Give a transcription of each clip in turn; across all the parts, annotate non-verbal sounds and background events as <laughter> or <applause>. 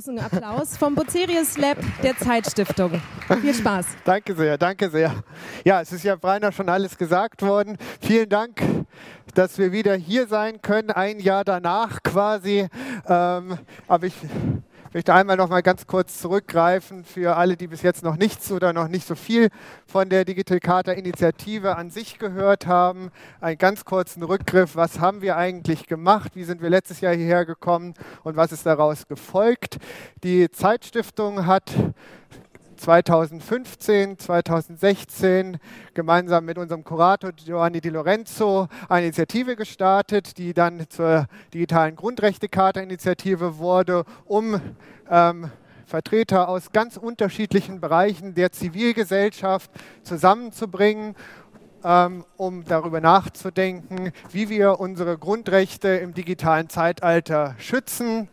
großen Applaus vom Bucerius Lab der Zeitstiftung. Viel Spaß. Danke sehr, danke sehr. Ja, es ist ja beinahe schon alles gesagt worden. Vielen Dank, dass wir wieder hier sein können, ein Jahr danach quasi. Ähm, aber ich ich möchte einmal noch mal ganz kurz zurückgreifen für alle, die bis jetzt noch nichts oder noch nicht so viel von der Digital Charta Initiative an sich gehört haben. Einen ganz kurzen Rückgriff. Was haben wir eigentlich gemacht? Wie sind wir letztes Jahr hierher gekommen? Und was ist daraus gefolgt? Die Zeitstiftung hat 2015, 2016 gemeinsam mit unserem Kurator Giovanni Di Lorenzo eine Initiative gestartet, die dann zur digitalen Grundrechtecharta-Initiative wurde, um ähm, Vertreter aus ganz unterschiedlichen Bereichen der Zivilgesellschaft zusammenzubringen ähm, um darüber nachzudenken, wie wir unsere Grundrechte im digitalen Zeitalter schützen,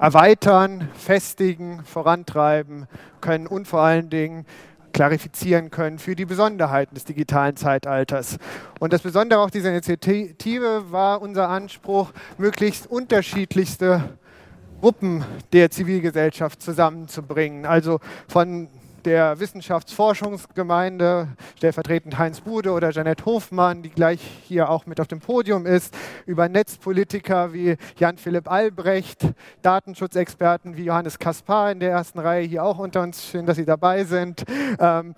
erweitern, festigen, vorantreiben können und vor allen Dingen klarifizieren können für die Besonderheiten des digitalen Zeitalters. Und das Besondere auch dieser Initiative war unser Anspruch, möglichst unterschiedlichste Gruppen der Zivilgesellschaft zusammenzubringen. Also von der Wissenschaftsforschungsgemeinde, stellvertretend Heinz Bude oder Janette Hofmann, die gleich hier auch mit auf dem Podium ist, über Netzpolitiker wie Jan-Philipp Albrecht, Datenschutzexperten wie Johannes Kaspar in der ersten Reihe hier auch unter uns. Schön, dass Sie dabei sind. Ähm,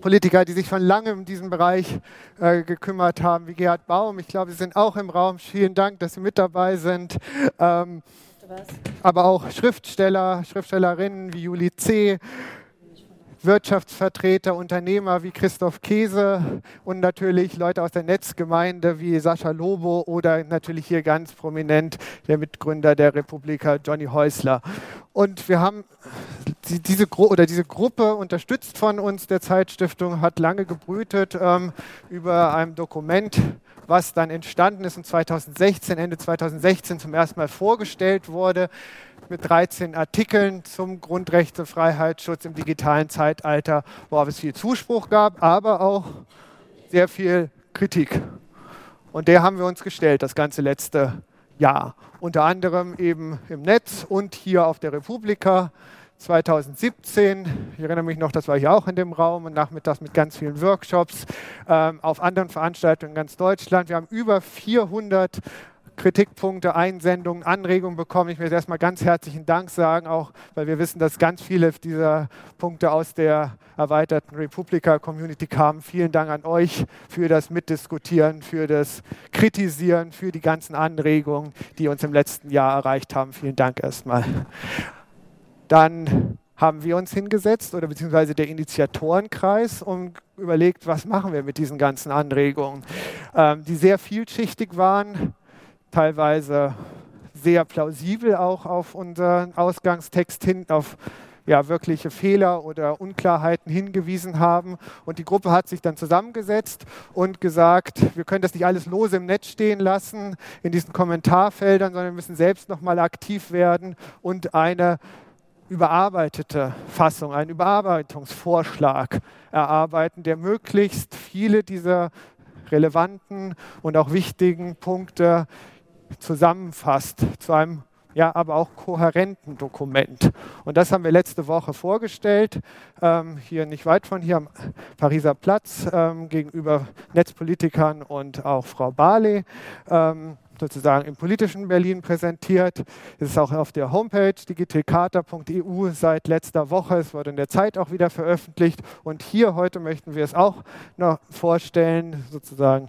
Politiker, die sich schon lange in diesem Bereich äh, gekümmert haben, wie Gerhard Baum. Ich glaube, Sie sind auch im Raum. Vielen Dank, dass Sie mit dabei sind. Ähm, aber auch Schriftsteller, Schriftstellerinnen wie Juli C., Wirtschaftsvertreter, Unternehmer wie Christoph Käse und natürlich Leute aus der Netzgemeinde wie Sascha Lobo oder natürlich hier ganz prominent der Mitgründer der Republika Johnny Häusler. Und wir haben diese, oder diese Gruppe unterstützt von uns, der Zeitstiftung, hat lange gebrütet ähm, über ein Dokument, was dann entstanden ist und 2016, Ende 2016 zum ersten Mal vorgestellt wurde mit 13 Artikeln zum Grundrechte, Freiheitsschutz im digitalen Zeitalter, worauf es viel Zuspruch gab, aber auch sehr viel Kritik. Und der haben wir uns gestellt, das ganze letzte Jahr. Unter anderem eben im Netz und hier auf der Republika 2017. Ich erinnere mich noch, das war hier auch in dem Raum und nachmittags mit ganz vielen Workshops ähm, auf anderen Veranstaltungen in ganz Deutschland. Wir haben über 400 Kritikpunkte, Einsendungen, Anregungen bekommen. Ich möchte erstmal ganz herzlichen Dank sagen, auch weil wir wissen, dass ganz viele dieser Punkte aus der erweiterten Republika-Community kamen. Vielen Dank an euch für das Mitdiskutieren, für das Kritisieren, für die ganzen Anregungen, die uns im letzten Jahr erreicht haben. Vielen Dank erstmal. Dann haben wir uns hingesetzt oder beziehungsweise der Initiatorenkreis und überlegt, was machen wir mit diesen ganzen Anregungen, ähm, die sehr vielschichtig waren teilweise sehr plausibel auch auf unseren Ausgangstext hin, auf ja, wirkliche Fehler oder Unklarheiten hingewiesen haben. Und die Gruppe hat sich dann zusammengesetzt und gesagt, wir können das nicht alles lose im Netz stehen lassen, in diesen Kommentarfeldern, sondern wir müssen selbst nochmal aktiv werden und eine überarbeitete Fassung, einen Überarbeitungsvorschlag erarbeiten, der möglichst viele dieser relevanten und auch wichtigen Punkte zusammenfasst zu einem ja, aber auch kohärenten Dokument. Und das haben wir letzte Woche vorgestellt, ähm, hier nicht weit von hier am Pariser Platz, ähm, gegenüber Netzpolitikern und auch Frau Barley, ähm, sozusagen im politischen Berlin präsentiert. Es ist auch auf der Homepage digitalcharta.eu seit letzter Woche. Es wurde in der Zeit auch wieder veröffentlicht. Und hier heute möchten wir es auch noch vorstellen, sozusagen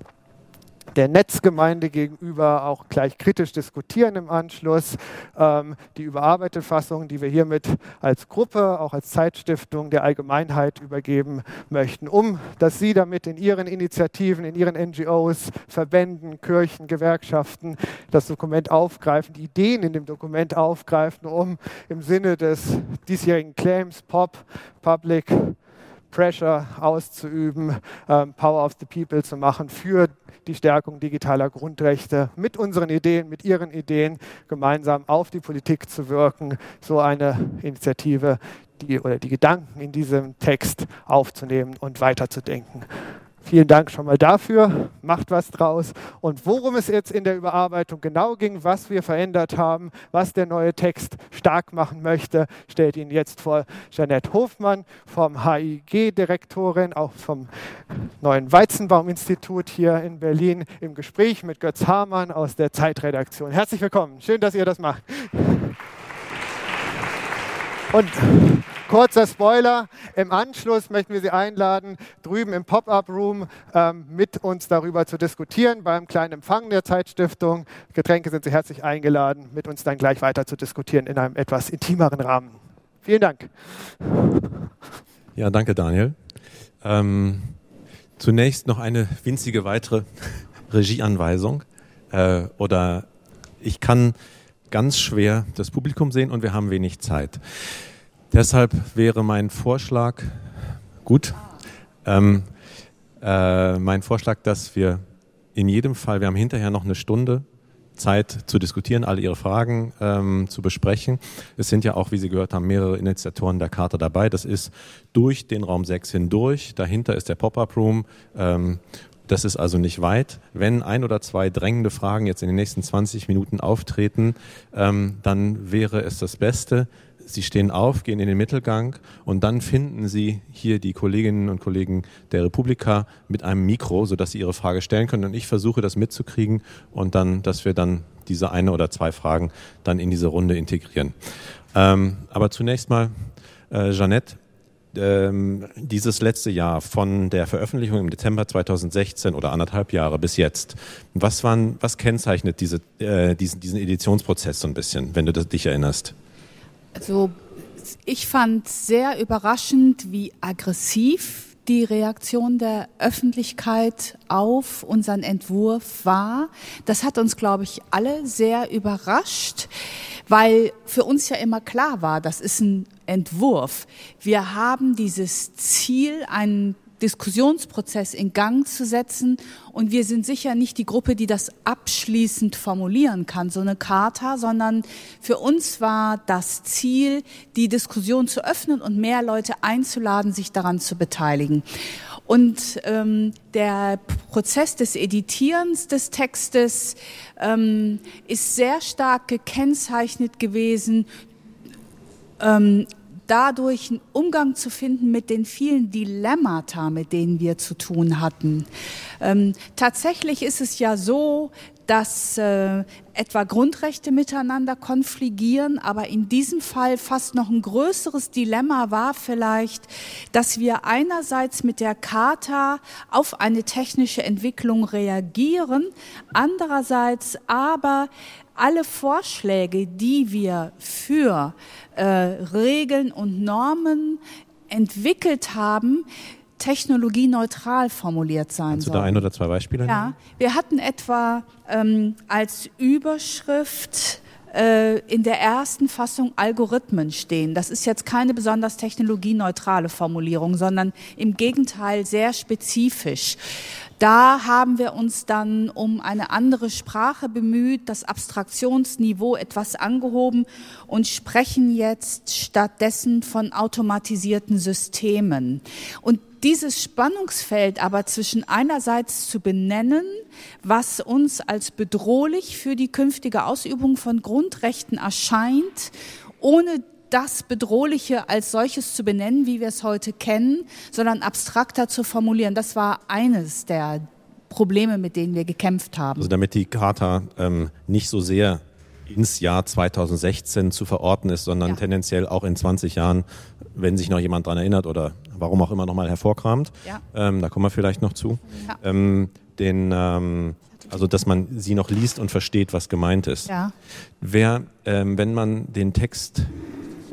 der Netzgemeinde gegenüber auch gleich kritisch diskutieren im Anschluss. Ähm, die überarbeitete Fassung, die wir hiermit als Gruppe, auch als Zeitstiftung der Allgemeinheit übergeben möchten, um dass Sie damit in Ihren Initiativen, in Ihren NGOs, Verbänden, Kirchen, Gewerkschaften das Dokument aufgreifen, die Ideen in dem Dokument aufgreifen, um im Sinne des diesjährigen Claims POP, Public Pressure auszuüben, ähm, Power of the People zu machen für die Stärkung digitaler Grundrechte, mit unseren Ideen, mit Ihren Ideen gemeinsam auf die Politik zu wirken, so eine Initiative die, oder die Gedanken in diesem Text aufzunehmen und weiterzudenken. Vielen Dank schon mal dafür. Macht was draus. Und worum es jetzt in der Überarbeitung genau ging, was wir verändert haben, was der neue Text stark machen möchte, stellt Ihnen jetzt vor Jeanette Hofmann vom HIG-Direktorin, auch vom neuen Weizenbaum-Institut hier in Berlin, im Gespräch mit Götz Hamann aus der Zeitredaktion. Herzlich willkommen. Schön, dass ihr das macht. Und kurzer Spoiler, im Anschluss möchten wir Sie einladen, drüben im Pop-up-Room ähm, mit uns darüber zu diskutieren, beim kleinen Empfang der Zeitstiftung. Getränke sind Sie herzlich eingeladen, mit uns dann gleich weiter zu diskutieren in einem etwas intimeren Rahmen. Vielen Dank. Ja, danke Daniel. Ähm, zunächst noch eine winzige weitere <laughs> Regieanweisung. Äh, oder ich kann ganz schwer das Publikum sehen und wir haben wenig Zeit. Deshalb wäre mein Vorschlag, gut, ähm, äh, mein Vorschlag, dass wir in jedem Fall, wir haben hinterher noch eine Stunde Zeit zu diskutieren, alle Ihre Fragen ähm, zu besprechen. Es sind ja auch, wie Sie gehört haben, mehrere Initiatoren der Karte dabei. Das ist durch den Raum 6 hindurch. Dahinter ist der Pop-Up Room. Ähm, das ist also nicht weit. Wenn ein oder zwei drängende Fragen jetzt in den nächsten 20 Minuten auftreten, ähm, dann wäre es das Beste. Sie stehen auf, gehen in den Mittelgang und dann finden Sie hier die Kolleginnen und Kollegen der Republika mit einem Mikro, sodass Sie Ihre Frage stellen können. Und ich versuche das mitzukriegen und dann, dass wir dann diese eine oder zwei Fragen dann in diese Runde integrieren. Ähm, aber zunächst mal, äh, Jeannette, ähm, dieses letzte Jahr von der Veröffentlichung im Dezember 2016 oder anderthalb Jahre bis jetzt, was, waren, was kennzeichnet diese, äh, diesen, diesen Editionsprozess so ein bisschen, wenn du dich erinnerst? Also ich fand sehr überraschend, wie aggressiv die Reaktion der Öffentlichkeit auf unseren Entwurf war. Das hat uns, glaube ich, alle sehr überrascht, weil für uns ja immer klar war, das ist ein Entwurf. Wir haben dieses Ziel, einen Diskussionsprozess in Gang zu setzen. Und wir sind sicher nicht die Gruppe, die das abschließend formulieren kann, so eine Charta, sondern für uns war das Ziel, die Diskussion zu öffnen und mehr Leute einzuladen, sich daran zu beteiligen. Und ähm, der Prozess des Editierens des Textes ähm, ist sehr stark gekennzeichnet gewesen ähm, dadurch einen Umgang zu finden mit den vielen Dilemmata, mit denen wir zu tun hatten. Ähm, tatsächlich ist es ja so, dass äh, etwa Grundrechte miteinander konfligieren, aber in diesem Fall fast noch ein größeres Dilemma war vielleicht, dass wir einerseits mit der Charta auf eine technische Entwicklung reagieren, andererseits aber alle Vorschläge, die wir für äh, Regeln und Normen entwickelt haben, technologieneutral formuliert sein Kannst du da ein oder zwei Beispiele Ja, wir hatten etwa ähm, als Überschrift äh, in der ersten Fassung Algorithmen stehen. Das ist jetzt keine besonders technologieneutrale Formulierung, sondern im Gegenteil sehr spezifisch. Da haben wir uns dann um eine andere Sprache bemüht, das Abstraktionsniveau etwas angehoben und sprechen jetzt stattdessen von automatisierten Systemen. Und dieses Spannungsfeld aber zwischen einerseits zu benennen, was uns als bedrohlich für die künftige Ausübung von Grundrechten erscheint, ohne das Bedrohliche als solches zu benennen, wie wir es heute kennen, sondern abstrakter zu formulieren. Das war eines der Probleme, mit denen wir gekämpft haben. Also damit die Charta ähm, nicht so sehr ins Jahr 2016 zu verorten ist, sondern ja. tendenziell auch in 20 Jahren, wenn sich noch jemand daran erinnert oder warum auch immer nochmal hervorkramt. Ja. Ähm, da kommen wir vielleicht noch zu. Ja. Ähm, den, ähm, also dass man sie noch liest und versteht, was gemeint ist. Ja. Wer, ähm, wenn man den Text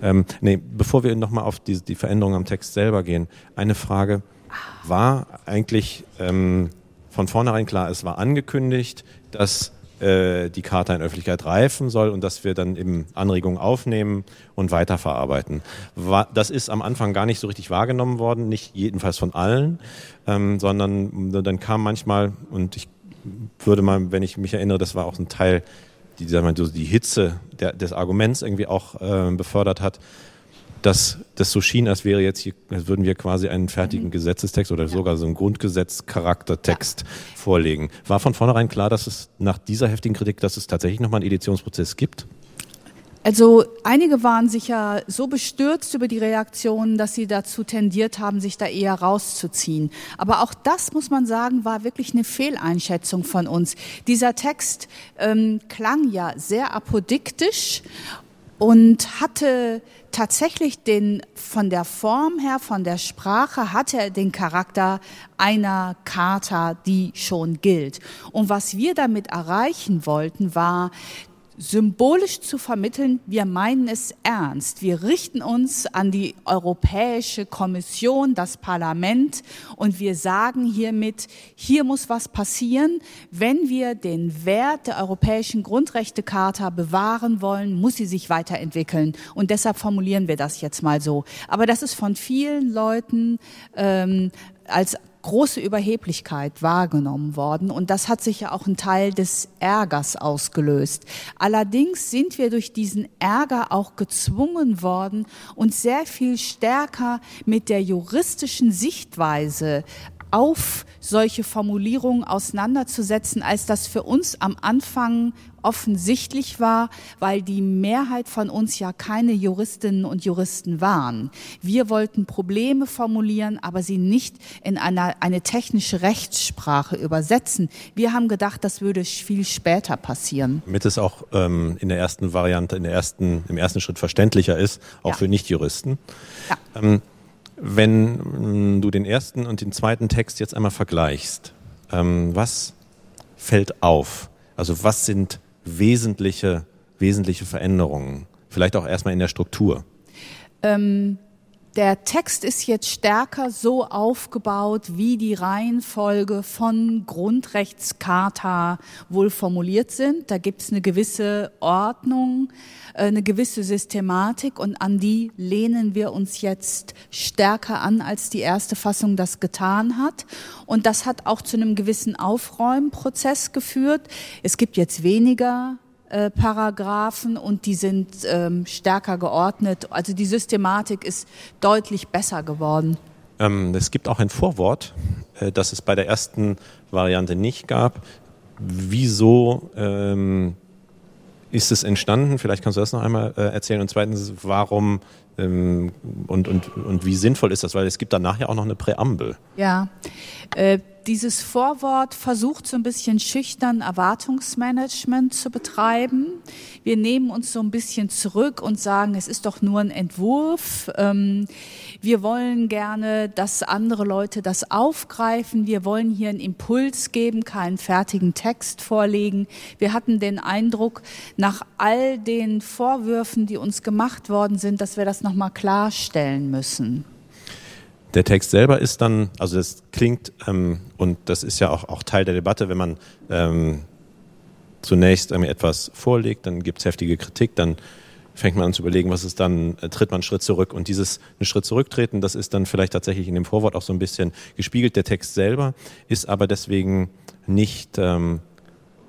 ähm, nee, bevor wir nochmal auf die, die Veränderung am Text selber gehen, eine Frage. War eigentlich ähm, von vornherein klar, es war angekündigt, dass äh, die Charta in Öffentlichkeit reifen soll und dass wir dann eben Anregungen aufnehmen und weiterverarbeiten. War, das ist am Anfang gar nicht so richtig wahrgenommen worden, nicht jedenfalls von allen, ähm, sondern dann kam manchmal, und ich würde mal, wenn ich mich erinnere, das war auch ein Teil die, sagen wir, die Hitze der, des Arguments irgendwie auch äh, befördert hat, dass das so schien, als wäre jetzt hier, als würden wir quasi einen fertigen mhm. Gesetzestext oder ja. sogar so einen Grundgesetzcharaktertext ja. vorlegen. War von vornherein klar, dass es nach dieser heftigen Kritik, dass es tatsächlich nochmal einen Editionsprozess gibt? Also einige waren sicher so bestürzt über die Reaktionen, dass sie dazu tendiert haben, sich da eher rauszuziehen. Aber auch das, muss man sagen, war wirklich eine Fehleinschätzung von uns. Dieser Text ähm, klang ja sehr apodiktisch und hatte tatsächlich den, von der Form her, von der Sprache, hatte er den Charakter einer Charta, die schon gilt. Und was wir damit erreichen wollten, war, symbolisch zu vermitteln, wir meinen es ernst. Wir richten uns an die Europäische Kommission, das Parlament und wir sagen hiermit, hier muss was passieren. Wenn wir den Wert der Europäischen Grundrechtecharta bewahren wollen, muss sie sich weiterentwickeln. Und deshalb formulieren wir das jetzt mal so. Aber das ist von vielen Leuten ähm, als große Überheblichkeit wahrgenommen worden und das hat sich ja auch ein Teil des Ärgers ausgelöst. Allerdings sind wir durch diesen Ärger auch gezwungen worden, uns sehr viel stärker mit der juristischen Sichtweise auf solche Formulierungen auseinanderzusetzen, als das für uns am Anfang offensichtlich war, weil die Mehrheit von uns ja keine Juristinnen und Juristen waren. Wir wollten Probleme formulieren, aber sie nicht in einer, eine technische Rechtssprache übersetzen. Wir haben gedacht, das würde viel später passieren. Damit es auch ähm, in der ersten Variante, in der ersten, im ersten Schritt verständlicher ist, auch ja. für Nichtjuristen. Ja. Ähm, wenn mm, du den ersten und den zweiten Text jetzt einmal vergleichst, ähm, was fällt auf? Also was sind wesentliche, wesentliche Veränderungen? Vielleicht auch erstmal in der Struktur. Ähm, der Text ist jetzt stärker so aufgebaut, wie die Reihenfolge von Grundrechtscharta wohl formuliert sind. Da gibt es eine gewisse Ordnung, äh, eine gewisse Systematik und an die lehnen wir uns jetzt stärker an, als die erste Fassung das getan hat. Und das hat auch zu einem gewissen Aufräumprozess geführt. Es gibt jetzt weniger äh, Paragraphen und die sind ähm, stärker geordnet. Also die Systematik ist deutlich besser geworden. Ähm, es gibt auch ein Vorwort, äh, das es bei der ersten Variante nicht gab. Wieso ähm, ist es entstanden? Vielleicht kannst du das noch einmal äh, erzählen. Und zweitens, warum ähm, und, und, und wie sinnvoll ist das? Weil es gibt danach ja auch noch eine Präambel. Ja, äh, dieses Vorwort versucht so ein bisschen schüchtern Erwartungsmanagement zu betreiben. Wir nehmen uns so ein bisschen zurück und sagen, es ist doch nur ein Entwurf. Ähm, wir wollen gerne, dass andere Leute das aufgreifen. Wir wollen hier einen Impuls geben, keinen fertigen Text vorlegen. Wir hatten den Eindruck, nach all den Vorwürfen, die uns gemacht worden sind, dass wir das nochmal klarstellen müssen. Der Text selber ist dann, also das klingt, ähm, und das ist ja auch, auch Teil der Debatte, wenn man ähm, zunächst etwas vorlegt, dann gibt es heftige Kritik, dann fängt man an zu überlegen, was ist dann, äh, tritt man einen Schritt zurück. Und dieses einen Schritt zurücktreten, das ist dann vielleicht tatsächlich in dem Vorwort auch so ein bisschen gespiegelt. Der Text selber ist aber deswegen nicht ähm,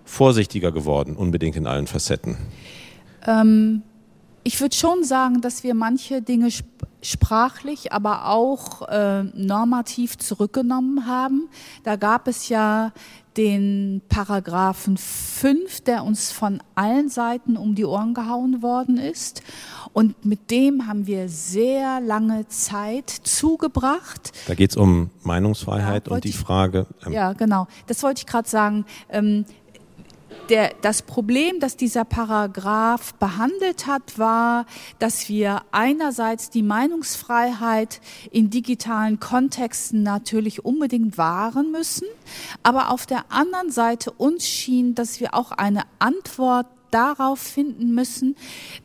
vorsichtiger geworden, unbedingt in allen Facetten. Ähm, ich würde schon sagen, dass wir manche Dinge sprachlich, aber auch äh, normativ zurückgenommen haben. Da gab es ja den Paragraphen 5, der uns von allen Seiten um die Ohren gehauen worden ist. Und mit dem haben wir sehr lange Zeit zugebracht. Da geht es um Meinungsfreiheit ja, und die Frage. Ähm ja, genau. Das wollte ich gerade sagen. Ähm, der, das Problem, das dieser Paragraph behandelt hat, war, dass wir einerseits die Meinungsfreiheit in digitalen Kontexten natürlich unbedingt wahren müssen, aber auf der anderen Seite uns schien, dass wir auch eine Antwort darauf finden müssen,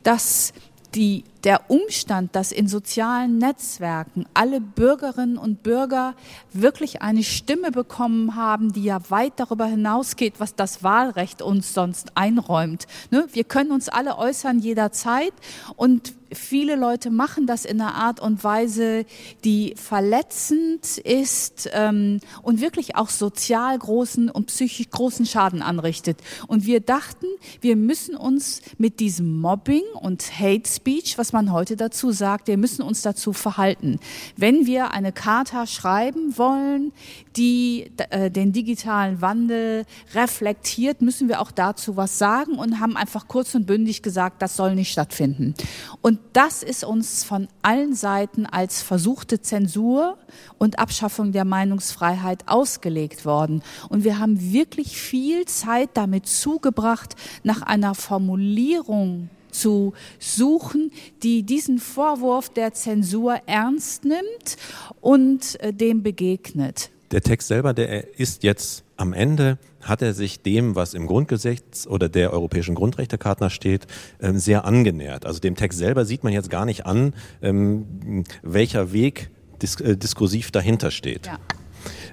dass die der Umstand, dass in sozialen Netzwerken alle Bürgerinnen und Bürger wirklich eine Stimme bekommen haben, die ja weit darüber hinausgeht, was das Wahlrecht uns sonst einräumt. Ne? Wir können uns alle äußern jederzeit und viele Leute machen das in einer Art und Weise, die verletzend ist ähm, und wirklich auch sozial großen und psychisch großen Schaden anrichtet. Und wir dachten, wir müssen uns mit diesem Mobbing und Hate Speech, was man heute dazu sagt, wir müssen uns dazu verhalten. Wenn wir eine Charta schreiben wollen, die äh, den digitalen Wandel reflektiert, müssen wir auch dazu was sagen und haben einfach kurz und bündig gesagt, das soll nicht stattfinden. Und das ist uns von allen Seiten als versuchte Zensur und Abschaffung der Meinungsfreiheit ausgelegt worden. Und wir haben wirklich viel Zeit damit zugebracht, nach einer Formulierung zu suchen, die diesen Vorwurf der Zensur ernst nimmt und äh, dem begegnet. Der Text selber, der ist jetzt am Ende, hat er sich dem, was im Grundgesetz oder der Europäischen Grundrechtecharta steht, ähm, sehr angenähert. Also dem Text selber sieht man jetzt gar nicht an, ähm, welcher Weg äh, diskursiv dahinter steht. Ja.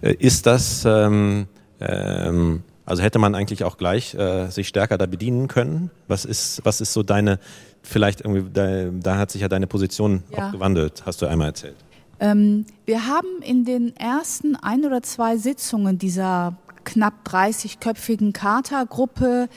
Äh, ist das, ähm, ähm, also hätte man eigentlich auch gleich äh, sich stärker da bedienen können? Was ist, was ist so deine, vielleicht irgendwie, da, da hat sich ja deine Position ja. auch gewandelt, hast du einmal erzählt. Ähm, wir haben in den ersten ein oder zwei Sitzungen dieser knapp 30-köpfigen Charta-Gruppe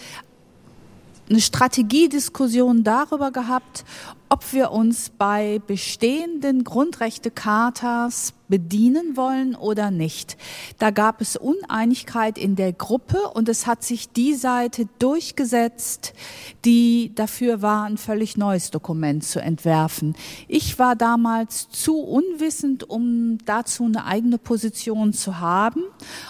eine Strategiediskussion darüber gehabt, ob wir uns bei bestehenden Grundrechtechartas bedienen wollen oder nicht. Da gab es Uneinigkeit in der Gruppe und es hat sich die Seite durchgesetzt, die dafür war, ein völlig neues Dokument zu entwerfen. Ich war damals zu unwissend, um dazu eine eigene Position zu haben.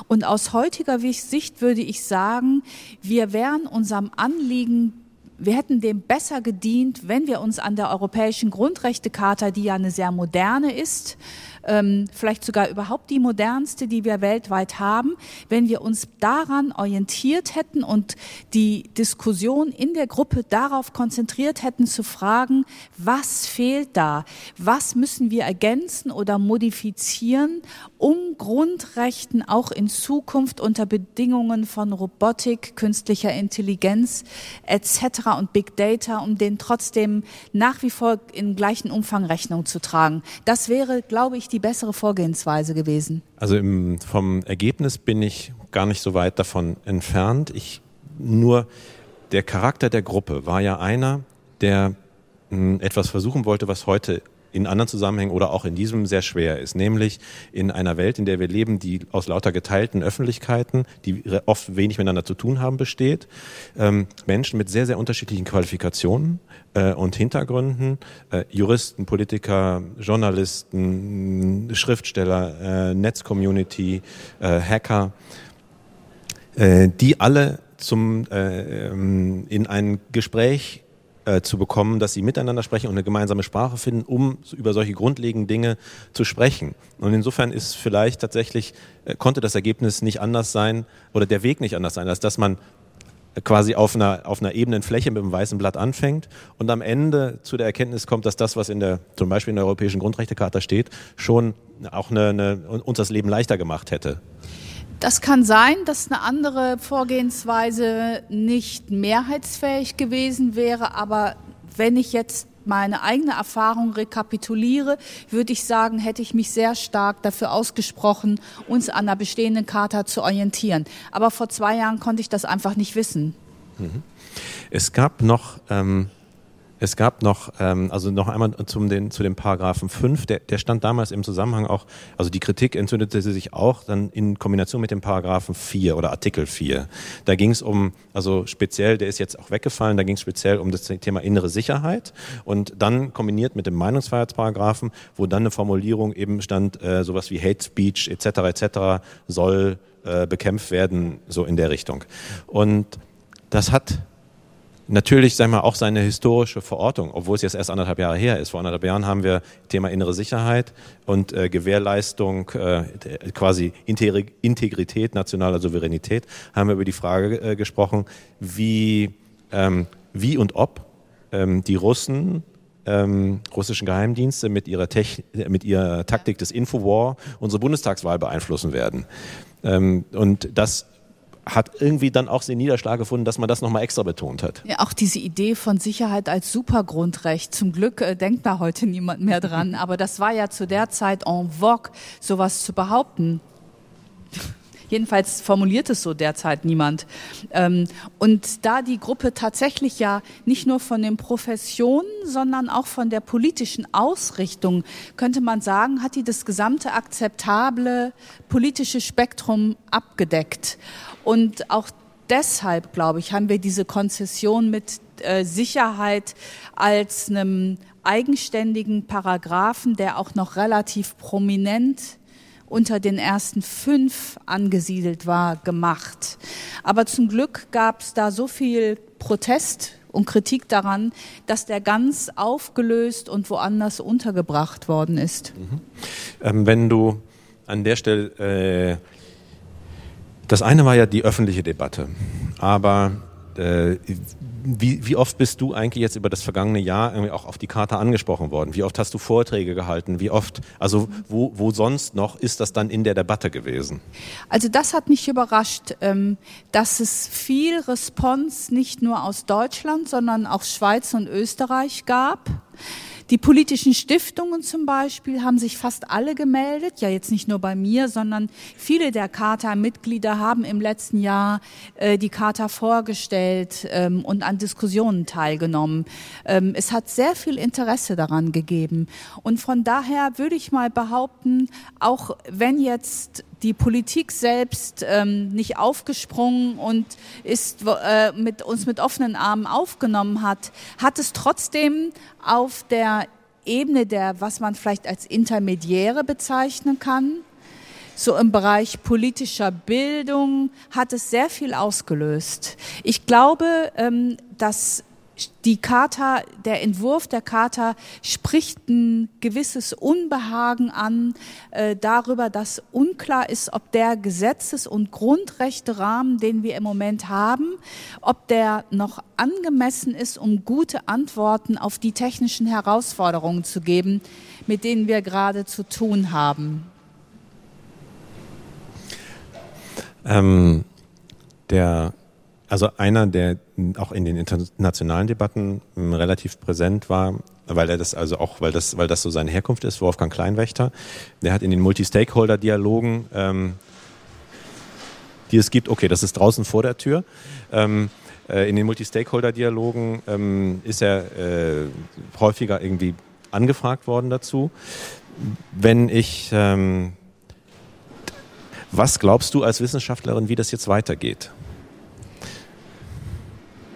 Und aus heutiger Sicht würde ich sagen, wir wären unserem Anliegen wir hätten dem besser gedient, wenn wir uns an der Europäischen Grundrechtecharta, die ja eine sehr moderne ist, ähm, vielleicht sogar überhaupt die modernste, die wir weltweit haben, wenn wir uns daran orientiert hätten und die Diskussion in der Gruppe darauf konzentriert hätten zu fragen, was fehlt da? Was müssen wir ergänzen oder modifizieren, um Grundrechten auch in Zukunft unter Bedingungen von Robotik, künstlicher Intelligenz etc. und Big Data, um denen trotzdem nach wie vor in gleichen Umfang Rechnung zu tragen. Das wäre, glaube ich, die bessere Vorgehensweise gewesen? Also im, vom Ergebnis bin ich gar nicht so weit davon entfernt. Ich nur der Charakter der Gruppe war ja einer, der hm, etwas versuchen wollte, was heute in anderen Zusammenhängen oder auch in diesem sehr schwer ist, nämlich in einer Welt, in der wir leben, die aus lauter geteilten Öffentlichkeiten, die oft wenig miteinander zu tun haben, besteht, ähm, Menschen mit sehr, sehr unterschiedlichen Qualifikationen äh, und Hintergründen, äh, Juristen, Politiker, Journalisten, Schriftsteller, äh, Netzcommunity, äh, Hacker, äh, die alle zum, äh, ähm, in ein Gespräch äh, zu bekommen, dass sie miteinander sprechen und eine gemeinsame Sprache finden, um über solche grundlegenden Dinge zu sprechen. Und insofern ist vielleicht tatsächlich, äh, konnte das Ergebnis nicht anders sein oder der Weg nicht anders sein, als dass man quasi auf einer, auf einer ebenen Fläche mit einem weißen Blatt anfängt und am Ende zu der Erkenntnis kommt, dass das, was in der, zum Beispiel in der Europäischen Grundrechtecharta steht, schon auch eine, eine, uns das Leben leichter gemacht hätte. Das kann sein, dass eine andere Vorgehensweise nicht mehrheitsfähig gewesen wäre, aber wenn ich jetzt meine eigene Erfahrung rekapituliere, würde ich sagen, hätte ich mich sehr stark dafür ausgesprochen, uns an der bestehenden Charta zu orientieren. Aber vor zwei Jahren konnte ich das einfach nicht wissen. Mhm. Es gab noch ähm, es gab noch, ähm, also noch einmal zum den, zu dem Paragraphen 5, der, der stand damals im Zusammenhang auch, also die Kritik entzündete sich auch dann in Kombination mit dem Paragraphen 4 oder Artikel 4. Da ging es um, also speziell, der ist jetzt auch weggefallen, da ging es speziell um das Thema innere Sicherheit und dann kombiniert mit dem Meinungsfreiheitsparagraphen, wo dann eine Formulierung eben stand, äh, sowas wie Hate Speech etc. etc. soll äh, bekämpft werden, so in der Richtung. Und das hat natürlich, sagen wir auch seine historische Verortung, obwohl es jetzt erst anderthalb Jahre her ist. Vor anderthalb Jahren haben wir Thema innere Sicherheit und äh, Gewährleistung, äh, quasi Integrität nationaler Souveränität, haben wir über die Frage äh, gesprochen, wie, ähm, wie und ob ähm, die Russen ähm, russischen Geheimdienste mit ihrer, Techn mit ihrer Taktik des Infowar unsere Bundestagswahl beeinflussen werden. Ähm, und das hat irgendwie dann auch den Niederschlag gefunden, dass man das nochmal extra betont hat. Ja, auch diese Idee von Sicherheit als Supergrundrecht. Zum Glück äh, denkt da heute niemand mehr dran. <laughs> Aber das war ja zu der Zeit en vogue, sowas zu behaupten. Jedenfalls formuliert es so derzeit niemand. Ähm, und da die Gruppe tatsächlich ja nicht nur von den Professionen, sondern auch von der politischen Ausrichtung, könnte man sagen, hat die das gesamte akzeptable politische Spektrum abgedeckt. Und auch deshalb, glaube ich, haben wir diese Konzession mit äh, Sicherheit als einem eigenständigen Paragraphen, der auch noch relativ prominent unter den ersten fünf angesiedelt war, gemacht. Aber zum Glück gab es da so viel Protest und Kritik daran, dass der ganz aufgelöst und woanders untergebracht worden ist. Mhm. Ähm, wenn du an der Stelle, äh, das eine war ja die öffentliche Debatte, aber äh, wie, wie oft bist du eigentlich jetzt über das vergangene Jahr irgendwie auch auf die Karte angesprochen worden? Wie oft hast du Vorträge gehalten? Wie oft, also wo, wo sonst noch ist das dann in der Debatte gewesen? Also das hat mich überrascht, ähm, dass es viel Response nicht nur aus Deutschland, sondern auch Schweiz und Österreich gab. Die politischen Stiftungen zum Beispiel haben sich fast alle gemeldet, ja jetzt nicht nur bei mir, sondern viele der Charta-Mitglieder haben im letzten Jahr äh, die Charta vorgestellt ähm, und an Diskussionen teilgenommen. Ähm, es hat sehr viel Interesse daran gegeben. Und von daher würde ich mal behaupten, auch wenn jetzt die Politik selbst ähm, nicht aufgesprungen und ist äh, mit uns mit offenen Armen aufgenommen hat, hat es trotzdem auf der Ebene der, was man vielleicht als Intermediäre bezeichnen kann, so im Bereich politischer Bildung hat es sehr viel ausgelöst. Ich glaube, ähm, dass die Charta, der Entwurf der Charta spricht ein gewisses Unbehagen an äh, darüber, dass unklar ist, ob der Gesetzes- und Grundrechte-Rahmen, den wir im Moment haben, ob der noch angemessen ist, um gute Antworten auf die technischen Herausforderungen zu geben, mit denen wir gerade zu tun haben. Ähm, der also einer, der auch in den internationalen Debatten ähm, relativ präsent war, weil er das also auch, weil das, weil das so seine Herkunft ist, Wolfgang Kleinwächter, der hat in den Multi-Stakeholder-Dialogen, ähm, die es gibt, okay, das ist draußen vor der Tür, ähm, äh, in den Multi-Stakeholder-Dialogen ähm, ist er äh, häufiger irgendwie angefragt worden dazu. Wenn ich, ähm, was glaubst du als Wissenschaftlerin, wie das jetzt weitergeht?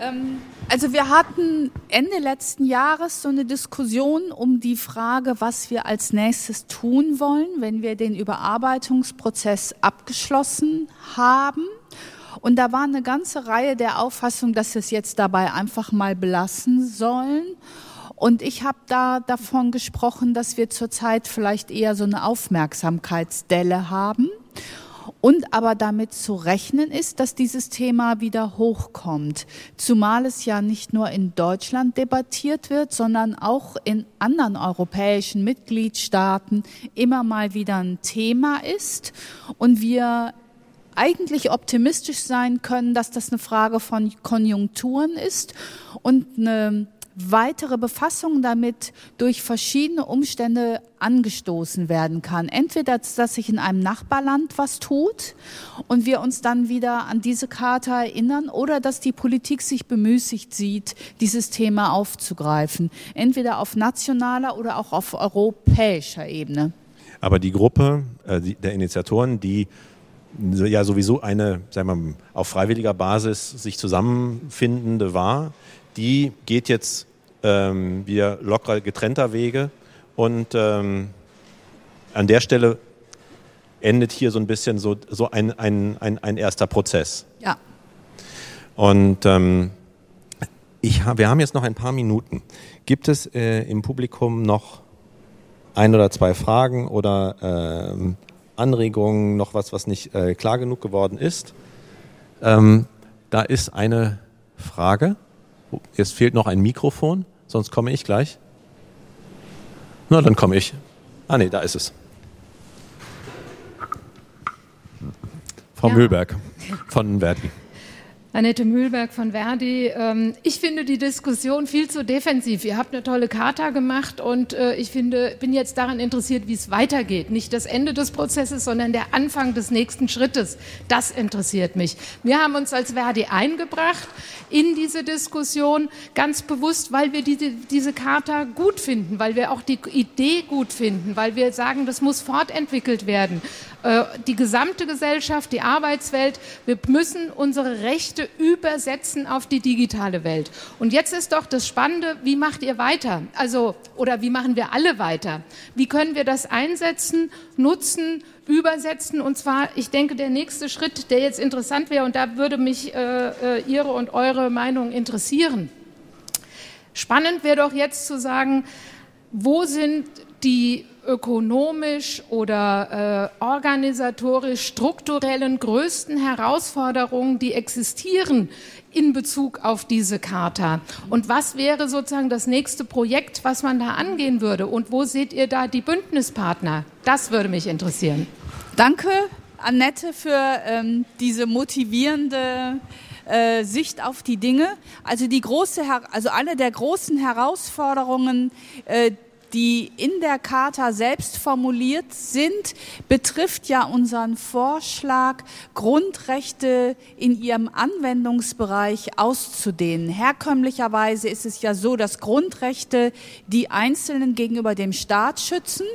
Ähm, also wir hatten Ende letzten Jahres so eine Diskussion um die Frage, was wir als nächstes tun wollen, wenn wir den Überarbeitungsprozess abgeschlossen haben. Und da war eine ganze Reihe der Auffassung, dass wir es jetzt dabei einfach mal belassen sollen. Und ich habe da davon gesprochen, dass wir zurzeit vielleicht eher so eine Aufmerksamkeitsdelle haben und aber damit zu rechnen ist, dass dieses Thema wieder hochkommt, zumal es ja nicht nur in Deutschland debattiert wird, sondern auch in anderen europäischen Mitgliedstaaten immer mal wieder ein Thema ist. Und wir eigentlich optimistisch sein können, dass das eine Frage von Konjunkturen ist und eine weitere Befassung damit durch verschiedene Umstände angestoßen werden kann. Entweder, dass sich in einem Nachbarland was tut und wir uns dann wieder an diese Karte erinnern oder dass die Politik sich bemüßigt sieht, dieses Thema aufzugreifen. Entweder auf nationaler oder auch auf europäischer Ebene. Aber die Gruppe äh, der Initiatoren, die ja sowieso eine, sagen wir mal, auf freiwilliger Basis sich zusammenfindende war, die geht jetzt ähm, wieder locker getrennter Wege und ähm, an der Stelle endet hier so ein bisschen so, so ein, ein, ein, ein erster Prozess. Ja. Und ähm, ich wir haben jetzt noch ein paar Minuten. Gibt es äh, im Publikum noch ein oder zwei Fragen oder äh, Anregungen, noch was, was nicht äh, klar genug geworden ist? Ähm, da ist eine Frage. Jetzt fehlt noch ein Mikrofon, sonst komme ich gleich. Na, dann komme ich. Ah nee, da ist es. Frau ja. Mühlberg von Verdi. Annette Mühlberg von Verdi. Ähm, ich finde die Diskussion viel zu defensiv. Ihr habt eine tolle Charta gemacht und äh, ich finde, bin jetzt daran interessiert, wie es weitergeht. Nicht das Ende des Prozesses, sondern der Anfang des nächsten Schrittes. Das interessiert mich. Wir haben uns als Verdi eingebracht in diese Diskussion, ganz bewusst, weil wir diese, diese Charta gut finden, weil wir auch die Idee gut finden, weil wir sagen, das muss fortentwickelt werden. Äh, die gesamte Gesellschaft, die Arbeitswelt. Wir müssen unsere Rechte übersetzen auf die digitale Welt. Und jetzt ist doch das Spannende, wie macht ihr weiter? Also, oder wie machen wir alle weiter? Wie können wir das einsetzen, nutzen, übersetzen? Und zwar, ich denke, der nächste Schritt, der jetzt interessant wäre, und da würde mich äh, äh Ihre und eure Meinung interessieren. Spannend wäre doch jetzt zu sagen, wo sind die ökonomisch oder äh, organisatorisch strukturellen größten Herausforderungen, die existieren in Bezug auf diese Charta? Und was wäre sozusagen das nächste Projekt, was man da angehen würde? Und wo seht ihr da die Bündnispartner? Das würde mich interessieren. Danke, Annette, für ähm, diese motivierende äh, Sicht auf die Dinge. Also die große, also eine der großen Herausforderungen, äh, die in der Charta selbst formuliert sind, betrifft ja unseren Vorschlag, Grundrechte in ihrem Anwendungsbereich auszudehnen. Herkömmlicherweise ist es ja so, dass Grundrechte die Einzelnen gegenüber dem Staat schützen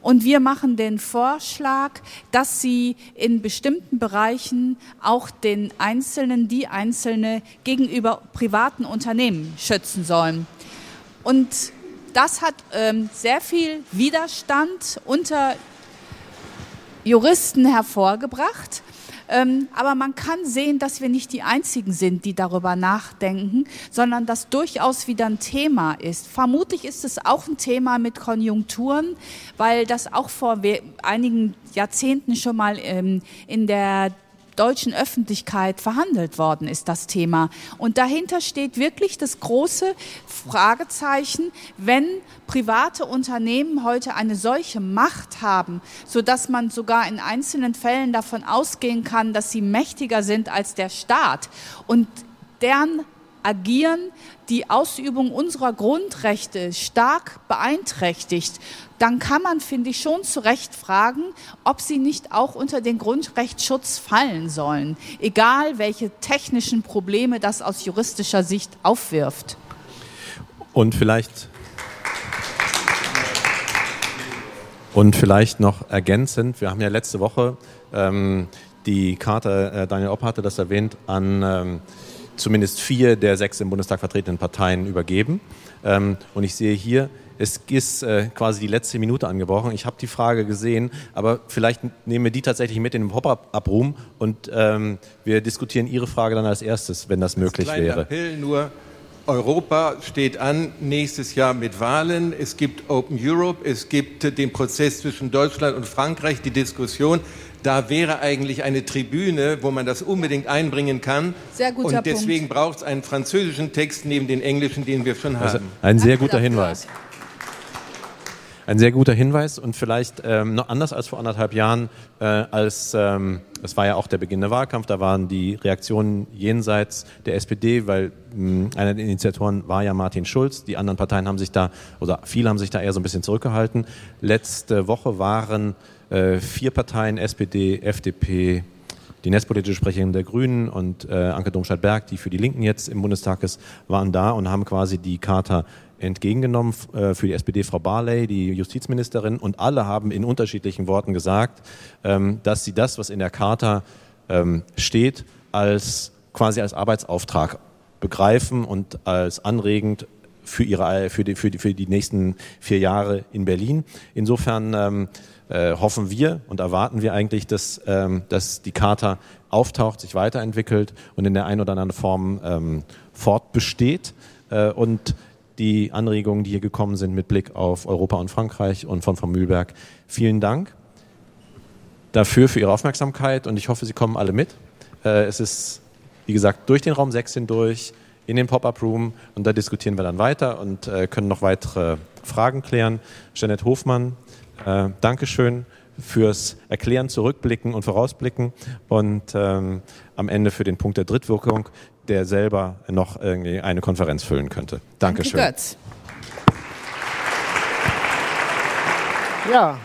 und wir machen den Vorschlag, dass sie in bestimmten Bereichen auch den Einzelnen, die Einzelne gegenüber privaten Unternehmen schützen sollen. Und das hat ähm, sehr viel Widerstand unter Juristen hervorgebracht. Ähm, aber man kann sehen, dass wir nicht die Einzigen sind, die darüber nachdenken, sondern dass durchaus wieder ein Thema ist. Vermutlich ist es auch ein Thema mit Konjunkturen, weil das auch vor einigen Jahrzehnten schon mal ähm, in der deutschen Öffentlichkeit verhandelt worden ist, das Thema. Und dahinter steht wirklich das große Fragezeichen, wenn private Unternehmen heute eine solche Macht haben, sodass man sogar in einzelnen Fällen davon ausgehen kann, dass sie mächtiger sind als der Staat und deren Agieren die Ausübung unserer Grundrechte stark beeinträchtigt, dann kann man, finde ich, schon zu Recht fragen, ob sie nicht auch unter den Grundrechtsschutz fallen sollen, egal welche technischen Probleme das aus juristischer Sicht aufwirft. Und vielleicht und vielleicht noch ergänzend, wir haben ja letzte Woche ähm, die Karte, äh, Daniel Opp hatte das erwähnt, an ähm, zumindest vier der sechs im Bundestag vertretenen Parteien übergeben. Ähm, und ich sehe hier, es ist äh, quasi die letzte Minute angebrochen. Ich habe die Frage gesehen, aber vielleicht nehmen wir die tatsächlich mit in den Pop-up-Room und ähm, wir diskutieren Ihre Frage dann als erstes, wenn das möglich das wäre. Appell nur, Europa steht an nächstes Jahr mit Wahlen. Es gibt Open Europe, es gibt den Prozess zwischen Deutschland und Frankreich, die Diskussion. Da wäre eigentlich eine Tribüne, wo man das unbedingt einbringen kann. Sehr guter Und deswegen braucht es einen französischen Text neben den englischen, den wir schon also haben. Also ein sehr guter Hinweis. Ein sehr guter Hinweis und vielleicht ähm, noch anders als vor anderthalb Jahren, äh, als ähm, das war ja auch der Beginn der Wahlkampf, da waren die Reaktionen jenseits der SPD, weil mh, einer der Initiatoren war ja Martin Schulz. Die anderen Parteien haben sich da, oder viele haben sich da eher so ein bisschen zurückgehalten. Letzte Woche waren äh, vier Parteien, SPD, FDP, die netzpolitische Sprecherin der Grünen und äh, Anke Domscheit-Berg, die für die Linken jetzt im Bundestag ist, waren da und haben quasi die Charta entgegengenommen äh, für die SPD Frau Barley, die Justizministerin, und alle haben in unterschiedlichen Worten gesagt, ähm, dass sie das, was in der Charta ähm, steht, als quasi als Arbeitsauftrag begreifen und als anregend für, ihre, für, die, für, die, für die nächsten vier Jahre in Berlin. Insofern ähm, äh, hoffen wir und erwarten wir eigentlich, dass, ähm, dass die Charta auftaucht, sich weiterentwickelt und in der einen oder anderen Form ähm, fortbesteht. Äh, und die Anregungen, die hier gekommen sind mit Blick auf Europa und Frankreich und von Frau Mühlberg. Vielen Dank dafür, für Ihre Aufmerksamkeit und ich hoffe, Sie kommen alle mit. Äh, es ist, wie gesagt, durch den Raum 6 hindurch in den Pop-Up-Room und da diskutieren wir dann weiter und äh, können noch weitere Fragen klären. Jeanette Hofmann, äh, Dankeschön fürs Erklären, Zurückblicken und Vorausblicken und ähm, am Ende für den Punkt der Drittwirkung, der selber noch irgendwie eine Konferenz füllen könnte. Dankeschön. Danke Götz. Ja.